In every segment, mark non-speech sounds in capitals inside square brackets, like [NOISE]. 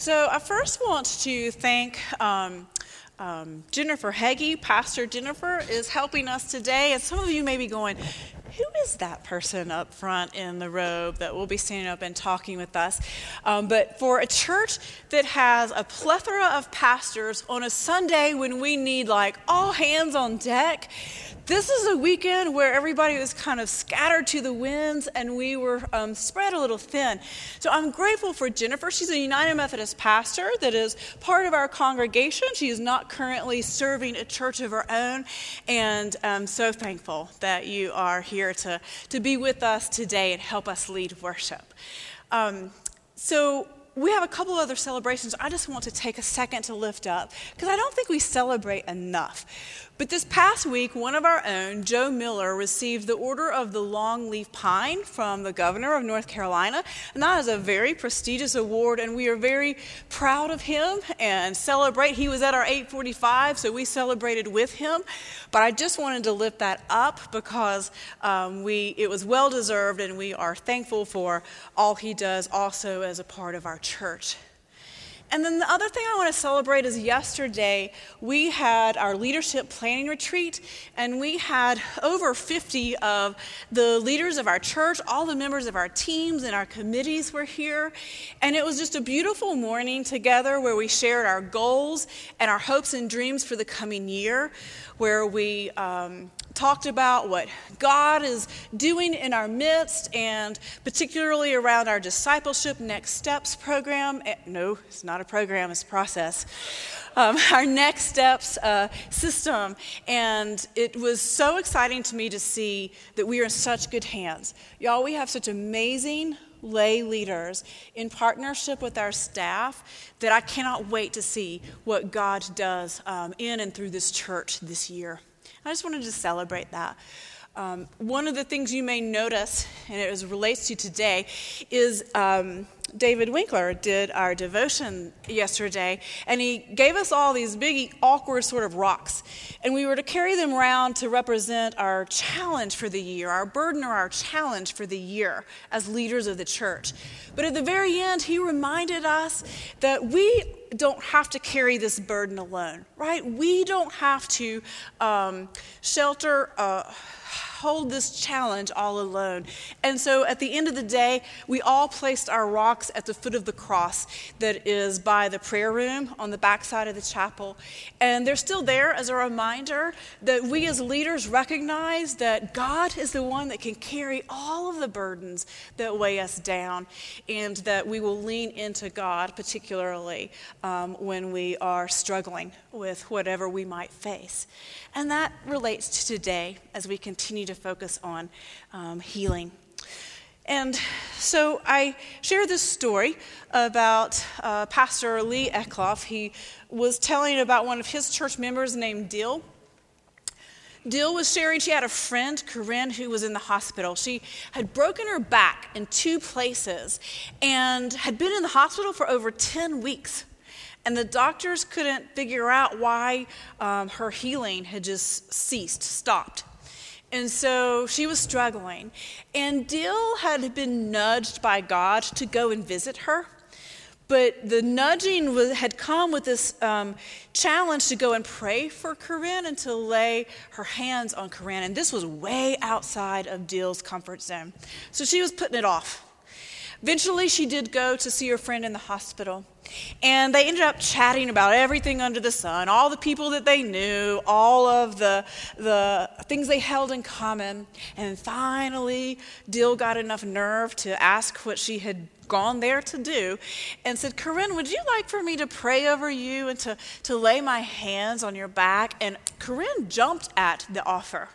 So I first want to thank um, um, Jennifer Heggie. Pastor Jennifer is helping us today. And some of you may be going, who is that person up front in the robe that will be standing up and talking with us? Um, but for a church that has a plethora of pastors on a Sunday when we need like all hands on deck, this is a weekend where everybody was kind of scattered to the winds and we were um, spread a little thin. So I'm grateful for Jennifer. She's a United Methodist pastor that is part of our congregation. She is not currently serving a church of her own. And I'm so thankful that you are here to, to be with us today and help us lead worship. Um, so, we have a couple other celebrations I just want to take a second to lift up because I don't think we celebrate enough. But this past week, one of our own, Joe Miller, received the Order of the Longleaf Pine from the governor of North Carolina. And that is a very prestigious award, and we are very proud of him and celebrate. He was at our 845, so we celebrated with him. But I just wanted to lift that up because um, we, it was well deserved, and we are thankful for all he does also as a part of our church. And then the other thing I want to celebrate is yesterday we had our leadership planning retreat, and we had over 50 of the leaders of our church, all the members of our teams and our committees were here. And it was just a beautiful morning together where we shared our goals and our hopes and dreams for the coming year, where we um, talked about what God is doing in our midst, and particularly around our discipleship next steps program. Eh, no, it's not a program, it's a process. Um, [LAUGHS] our next steps uh, system. And it was so exciting to me to see that we are in such good hands. Y'all, we have such amazing lay leaders in partnership with our staff that I cannot wait to see what God does um, in and through this church this year. I just wanted to celebrate that. Um, one of the things you may notice, and it relates to today, is um, David Winkler did our devotion yesterday, and he gave us all these big, awkward sort of rocks. And we were to carry them around to represent our challenge for the year, our burden or our challenge for the year as leaders of the church. But at the very end, he reminded us that we don't have to carry this burden alone, right? We don't have to um, shelter. Uh, hold this challenge all alone. And so at the end of the day, we all placed our rocks at the foot of the cross that is by the prayer room on the backside of the chapel. And they're still there as a reminder that we as leaders recognize that God is the one that can carry all of the burdens that weigh us down, and that we will lean into God, particularly um, when we are struggling with whatever we might face. And that relates to today as we continue to focus on um, healing. And so I share this story about uh, Pastor Lee Eckloff. He was telling about one of his church members named Dill. Dill was sharing she had a friend, Corinne, who was in the hospital. She had broken her back in two places and had been in the hospital for over 10 weeks. And the doctors couldn't figure out why um, her healing had just ceased, stopped. And so she was struggling. And Dill had been nudged by God to go and visit her. But the nudging was, had come with this um, challenge to go and pray for Corinne and to lay her hands on Corinne. And this was way outside of Dill's comfort zone. So she was putting it off. Eventually, she did go to see her friend in the hospital. And they ended up chatting about everything under the sun, all the people that they knew, all of the, the things they held in common. And finally, Dill got enough nerve to ask what she had gone there to do and said, Corinne, would you like for me to pray over you and to, to lay my hands on your back? And Corinne jumped at the offer.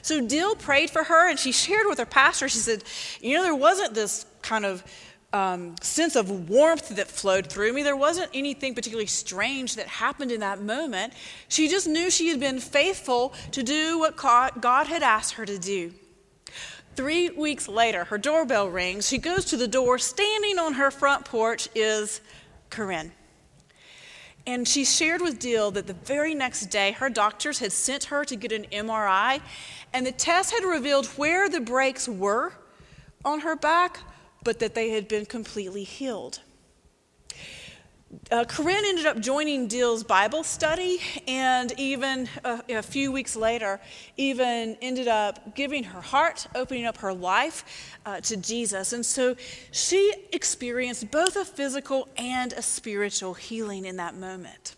So Dill prayed for her and she shared with her pastor. She said, You know, there wasn't this kind of um, sense of warmth that flowed through me. There wasn't anything particularly strange that happened in that moment. She just knew she had been faithful to do what God had asked her to do. Three weeks later, her doorbell rings. She goes to the door. Standing on her front porch is Corinne. And she shared with Dill that the very next day, her doctors had sent her to get an MRI, and the test had revealed where the breaks were on her back, but that they had been completely healed. uh, Corinne ended up joining Dill's Bible study, and even uh, a few weeks later, even ended up giving her heart, opening up her life uh, to Jesus. And so she experienced both a physical and a spiritual healing in that moment.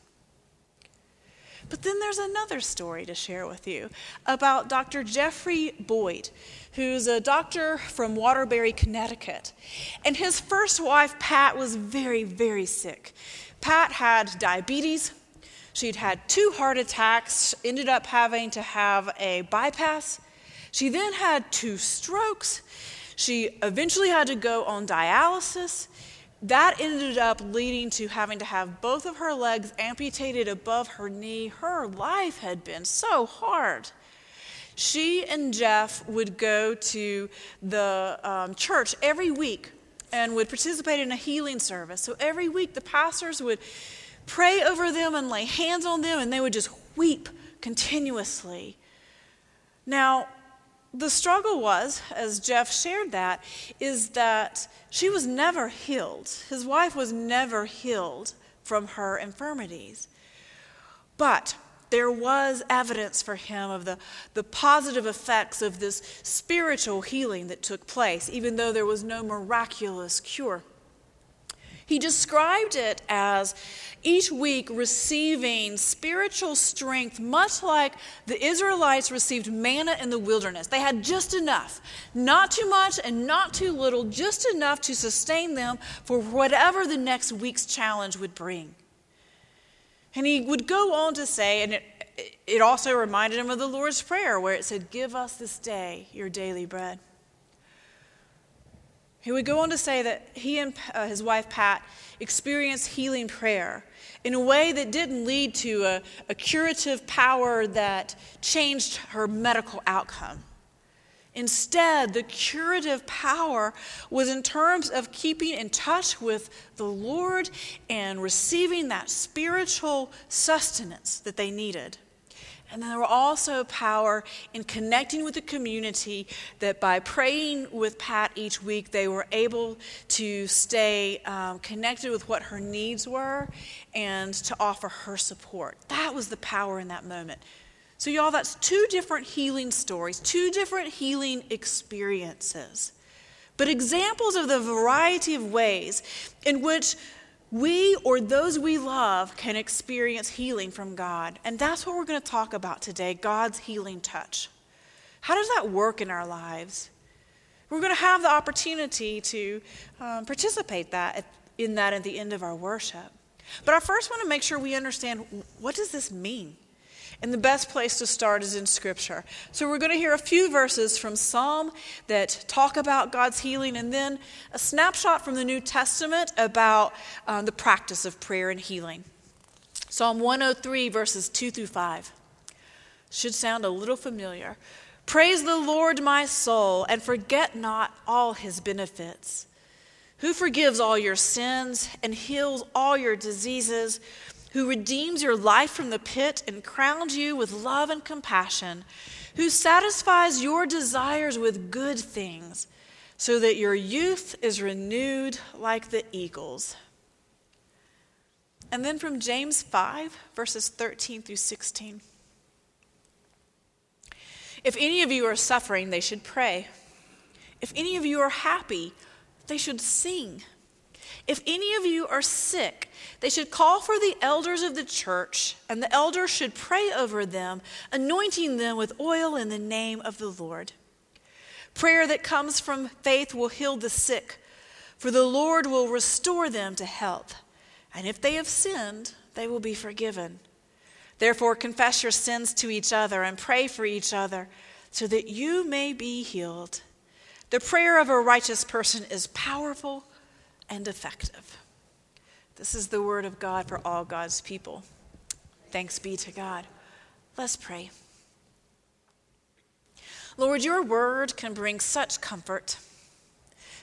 But then there's another story to share with you about Dr. Jeffrey Boyd, who's a doctor from Waterbury, Connecticut. And his first wife, Pat, was very, very sick. Pat had diabetes. She'd had two heart attacks, ended up having to have a bypass. She then had two strokes. She eventually had to go on dialysis that ended up leading to having to have both of her legs amputated above her knee. Her life had been so hard. She and Jeff would go to the um, church every week and would participate in a healing service. So every week, the pastors would pray over them and lay hands on them, and they would just weep continuously. Now, the struggle was, as Jeff shared that, is that she was never healed. His wife was never healed from her infirmities. But there was evidence for him of the, the positive effects of this spiritual healing that took place, even though there was no miraculous cure. He described it as each week receiving spiritual strength, much like the Israelites received manna in the wilderness. They had just enough, not too much and not too little, just enough to sustain them for whatever the next week's challenge would bring. And he would go on to say, and it, it also reminded him of the Lord's Prayer, where it said, Give us this day your daily bread. He would go on to say that he and uh, his wife Pat experienced healing prayer in a way that didn't lead to a, a curative power that changed her medical outcome. Instead, the curative power was in terms of keeping in touch with the Lord and receiving that spiritual sustenance that they needed. And then there were also power in connecting with the community that by praying with Pat each week, they were able to stay um, connected with what her needs were and to offer her support. That was the power in that moment. So, y'all, that's two different healing stories, two different healing experiences, but examples of the variety of ways in which we or those we love can experience healing from God. And that's what we're going to talk about today God's healing touch. How does that work in our lives? We're going to have the opportunity to um, participate that in that at the end of our worship. But I first want to make sure we understand what does this mean? And the best place to start is in Scripture. So we're going to hear a few verses from Psalm that talk about God's healing, and then a snapshot from the New Testament about um, the practice of prayer and healing. Psalm 103, verses 2 through 5. Should sound a little familiar. Praise the Lord, my soul, and forget not all his benefits. Who forgives all your sins and heals all your diseases? Who redeems your life from the pit and crowns you with love and compassion, who satisfies your desires with good things, so that your youth is renewed like the eagles. And then from James 5, verses 13 through 16. If any of you are suffering, they should pray. If any of you are happy, they should sing. If any of you are sick, they should call for the elders of the church, and the elders should pray over them, anointing them with oil in the name of the Lord. Prayer that comes from faith will heal the sick, for the Lord will restore them to health. And if they have sinned, they will be forgiven. Therefore, confess your sins to each other and pray for each other, so that you may be healed. The prayer of a righteous person is powerful and effective. This is the word of God for all God's people. Thanks be to God. Let's pray. Lord, your word can bring such comfort.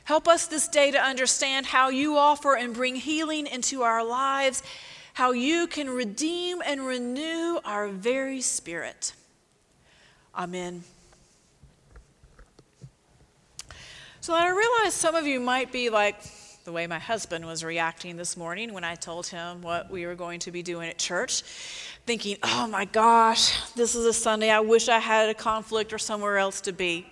Help us this day to understand how you offer and bring healing into our lives, how you can redeem and renew our very spirit. Amen. So I realize some of you might be like, the way my husband was reacting this morning when I told him what we were going to be doing at church, thinking, oh my gosh, this is a Sunday. I wish I had a conflict or somewhere else to be.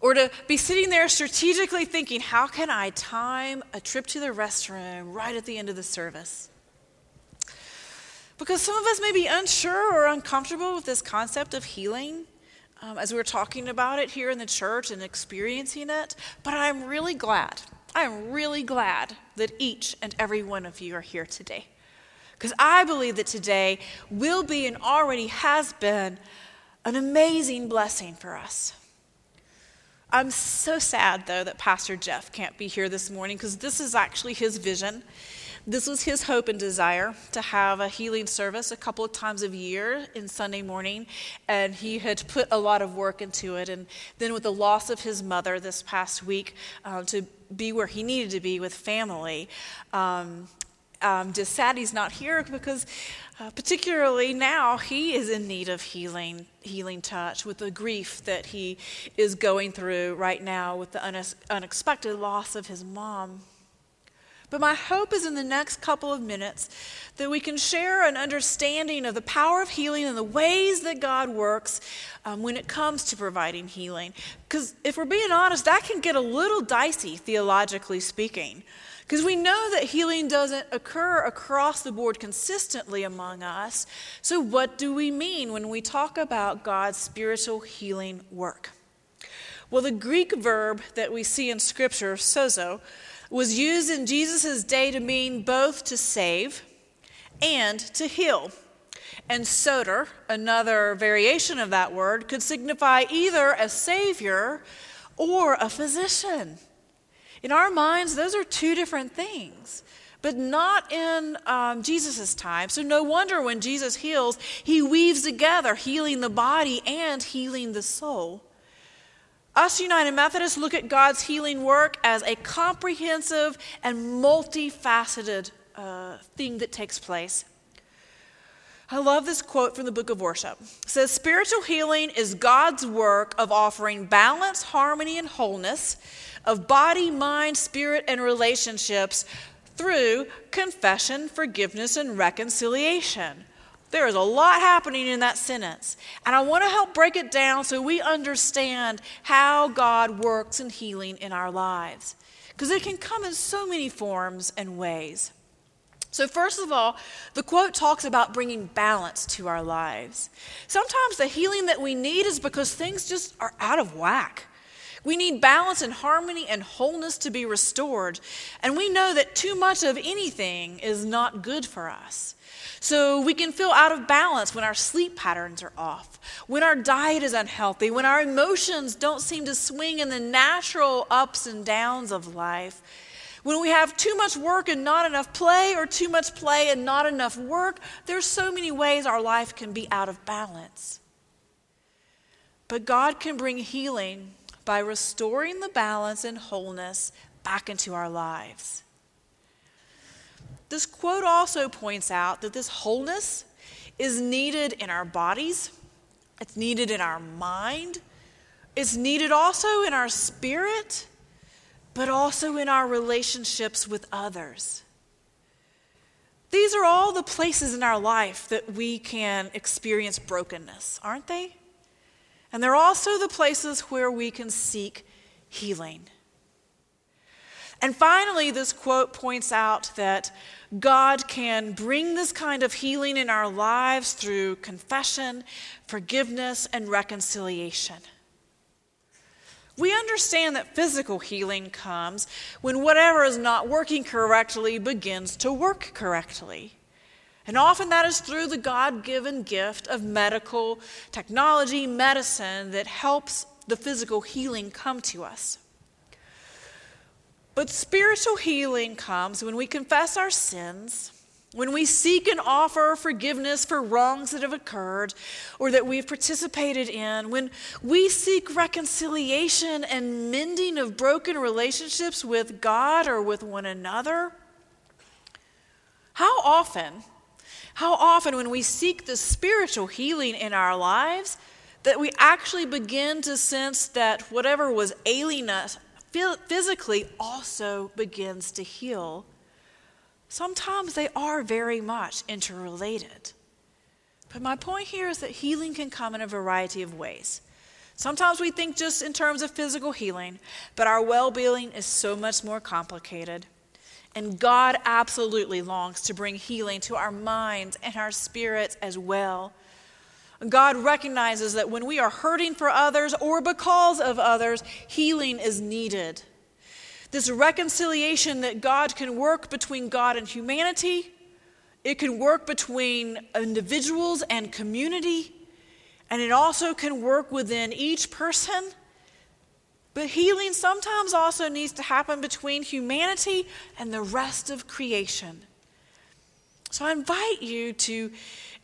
Or to be sitting there strategically thinking, how can I time a trip to the restroom right at the end of the service? Because some of us may be unsure or uncomfortable with this concept of healing um, as we are talking about it here in the church and experiencing it, but I'm really glad. I'm really glad that each and every one of you are here today. Because I believe that today will be and already has been an amazing blessing for us. I'm so sad, though, that Pastor Jeff can't be here this morning because this is actually his vision. This was his hope and desire to have a healing service a couple of times a year in Sunday morning, and he had put a lot of work into it. And then, with the loss of his mother this past week, uh, to be where he needed to be with family, um, um, just sad he's not here because, uh, particularly now, he is in need of healing, healing touch with the grief that he is going through right now with the unexpected loss of his mom. But my hope is in the next couple of minutes that we can share an understanding of the power of healing and the ways that God works um, when it comes to providing healing. Because if we're being honest, that can get a little dicey, theologically speaking. Because we know that healing doesn't occur across the board consistently among us. So, what do we mean when we talk about God's spiritual healing work? Well, the Greek verb that we see in Scripture, sozo, was used in Jesus' day to mean both to save and to heal. And soter, another variation of that word, could signify either a savior or a physician. In our minds, those are two different things, but not in um, Jesus' time. So, no wonder when Jesus heals, he weaves together healing the body and healing the soul. Us United Methodists look at God's healing work as a comprehensive and multifaceted uh, thing that takes place. I love this quote from the book of worship. It says, Spiritual healing is God's work of offering balance, harmony, and wholeness of body, mind, spirit, and relationships through confession, forgiveness, and reconciliation. There is a lot happening in that sentence. And I want to help break it down so we understand how God works in healing in our lives. Because it can come in so many forms and ways. So, first of all, the quote talks about bringing balance to our lives. Sometimes the healing that we need is because things just are out of whack. We need balance and harmony and wholeness to be restored. And we know that too much of anything is not good for us. So we can feel out of balance when our sleep patterns are off, when our diet is unhealthy, when our emotions don't seem to swing in the natural ups and downs of life. When we have too much work and not enough play, or too much play and not enough work, there's so many ways our life can be out of balance. But God can bring healing by restoring the balance and wholeness back into our lives. This quote also points out that this wholeness is needed in our bodies, it's needed in our mind, it's needed also in our spirit, but also in our relationships with others. These are all the places in our life that we can experience brokenness, aren't they? And they're also the places where we can seek healing. And finally, this quote points out that God can bring this kind of healing in our lives through confession, forgiveness, and reconciliation. We understand that physical healing comes when whatever is not working correctly begins to work correctly. And often that is through the God given gift of medical technology, medicine that helps the physical healing come to us. But spiritual healing comes when we confess our sins, when we seek and offer forgiveness for wrongs that have occurred or that we've participated in, when we seek reconciliation and mending of broken relationships with God or with one another. How often how often, when we seek the spiritual healing in our lives, that we actually begin to sense that whatever was ailing us physically also begins to heal, sometimes they are very much interrelated. But my point here is that healing can come in a variety of ways. Sometimes we think just in terms of physical healing, but our well being is so much more complicated. And God absolutely longs to bring healing to our minds and our spirits as well. God recognizes that when we are hurting for others or because of others, healing is needed. This reconciliation that God can work between God and humanity, it can work between individuals and community, and it also can work within each person. But healing sometimes also needs to happen between humanity and the rest of creation. So I invite you to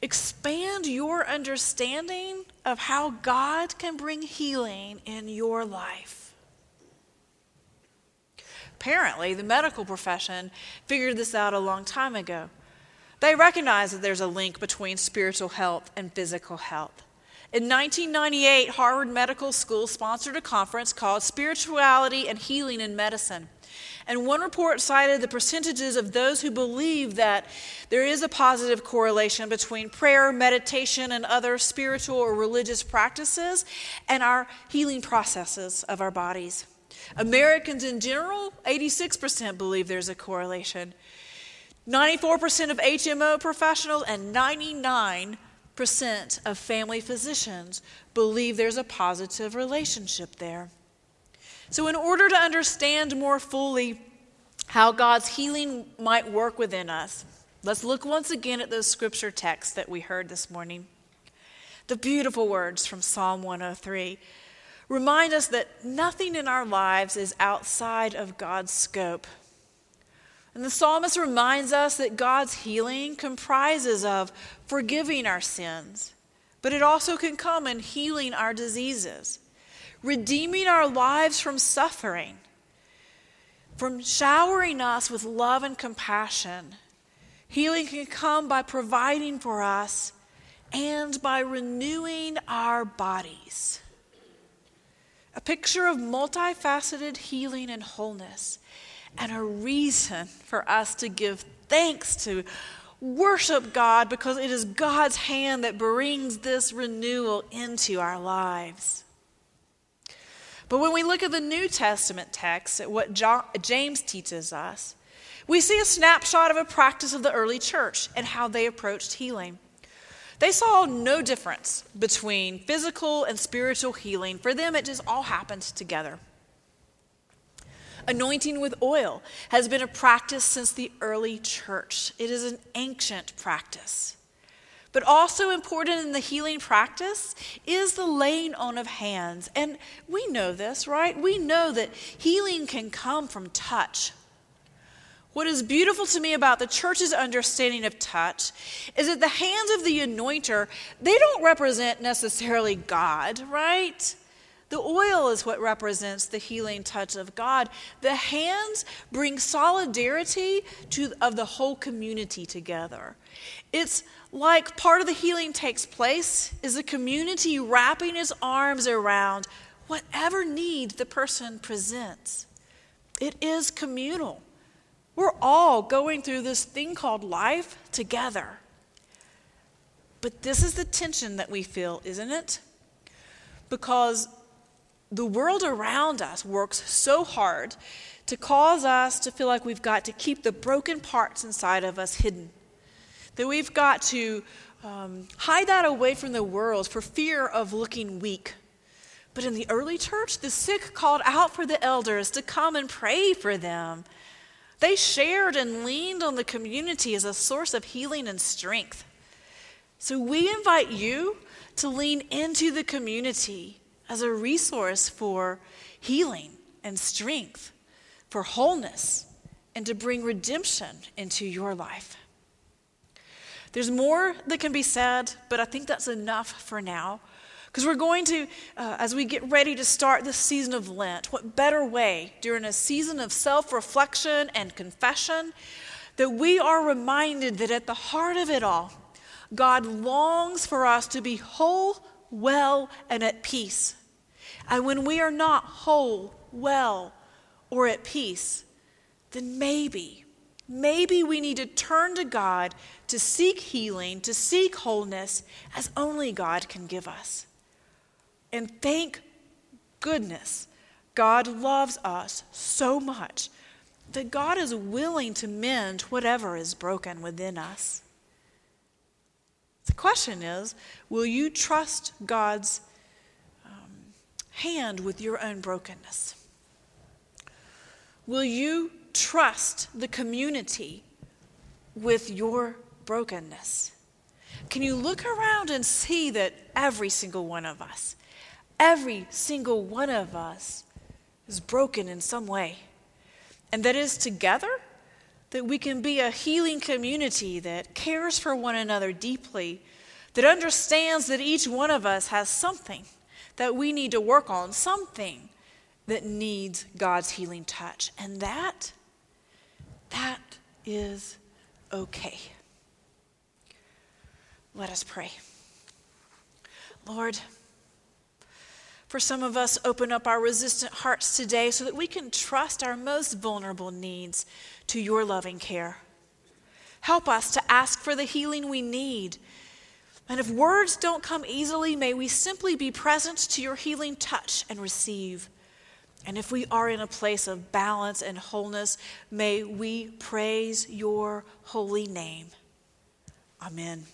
expand your understanding of how God can bring healing in your life. Apparently, the medical profession figured this out a long time ago. They recognize that there's a link between spiritual health and physical health. In 1998, Harvard Medical School sponsored a conference called Spirituality and Healing in Medicine. And one report cited the percentages of those who believe that there is a positive correlation between prayer, meditation, and other spiritual or religious practices and our healing processes of our bodies. Americans in general, 86% believe there's a correlation. 94% of HMO professionals and 99% of family physicians believe there's a positive relationship there. So, in order to understand more fully how God's healing might work within us, let's look once again at those scripture texts that we heard this morning. The beautiful words from Psalm 103 remind us that nothing in our lives is outside of God's scope. And the psalmist reminds us that God's healing comprises of forgiving our sins, but it also can come in healing our diseases redeeming our lives from suffering, from showering us with love and compassion. Healing can come by providing for us and by renewing our bodies. A picture of multifaceted healing and wholeness, and a reason for us to give thanks to worship God because it is God's hand that brings this renewal into our lives. But when we look at the New Testament text, at what James teaches us, we see a snapshot of a practice of the early church and how they approached healing. They saw no difference between physical and spiritual healing. For them, it just all happened together. Anointing with oil has been a practice since the early church, it is an ancient practice. But also important in the healing practice is the laying on of hands. And we know this, right? We know that healing can come from touch. What is beautiful to me about the church's understanding of touch is that the hands of the anointer, they don't represent necessarily God, right? The oil is what represents the healing touch of God. The hands bring solidarity to, of the whole community together. It's like part of the healing takes place is the community wrapping its arms around whatever need the person presents. It is communal. We're all going through this thing called life together. But this is the tension that we feel, isn't it? Because the world around us works so hard to cause us to feel like we've got to keep the broken parts inside of us hidden that we've got to um, hide that away from the world for fear of looking weak. But in the early church, the sick called out for the elders to come and pray for them. They shared and leaned on the community as a source of healing and strength. So we invite you to lean into the community as a resource for healing and strength, for wholeness, and to bring redemption into your life. There's more that can be said, but I think that's enough for now. Because we're going to, uh, as we get ready to start this season of Lent, what better way during a season of self reflection and confession that we are reminded that at the heart of it all, God longs for us to be whole, well, and at peace. And when we are not whole, well, or at peace, then maybe, maybe we need to turn to God to seek healing, to seek wholeness, as only God can give us. And thank goodness, God loves us so much that God is willing to mend whatever is broken within us. The question is will you trust God's um, hand with your own brokenness? Will you trust the community with your brokenness? Can you look around and see that every single one of us, every single one of us is broken in some way? And that is together that we can be a healing community that cares for one another deeply, that understands that each one of us has something that we need to work on, something that needs God's healing touch. And that, that is okay. Let us pray. Lord, for some of us, open up our resistant hearts today so that we can trust our most vulnerable needs to your loving care. Help us to ask for the healing we need. And if words don't come easily, may we simply be present to your healing touch and receive. And if we are in a place of balance and wholeness, may we praise your holy name. Amen.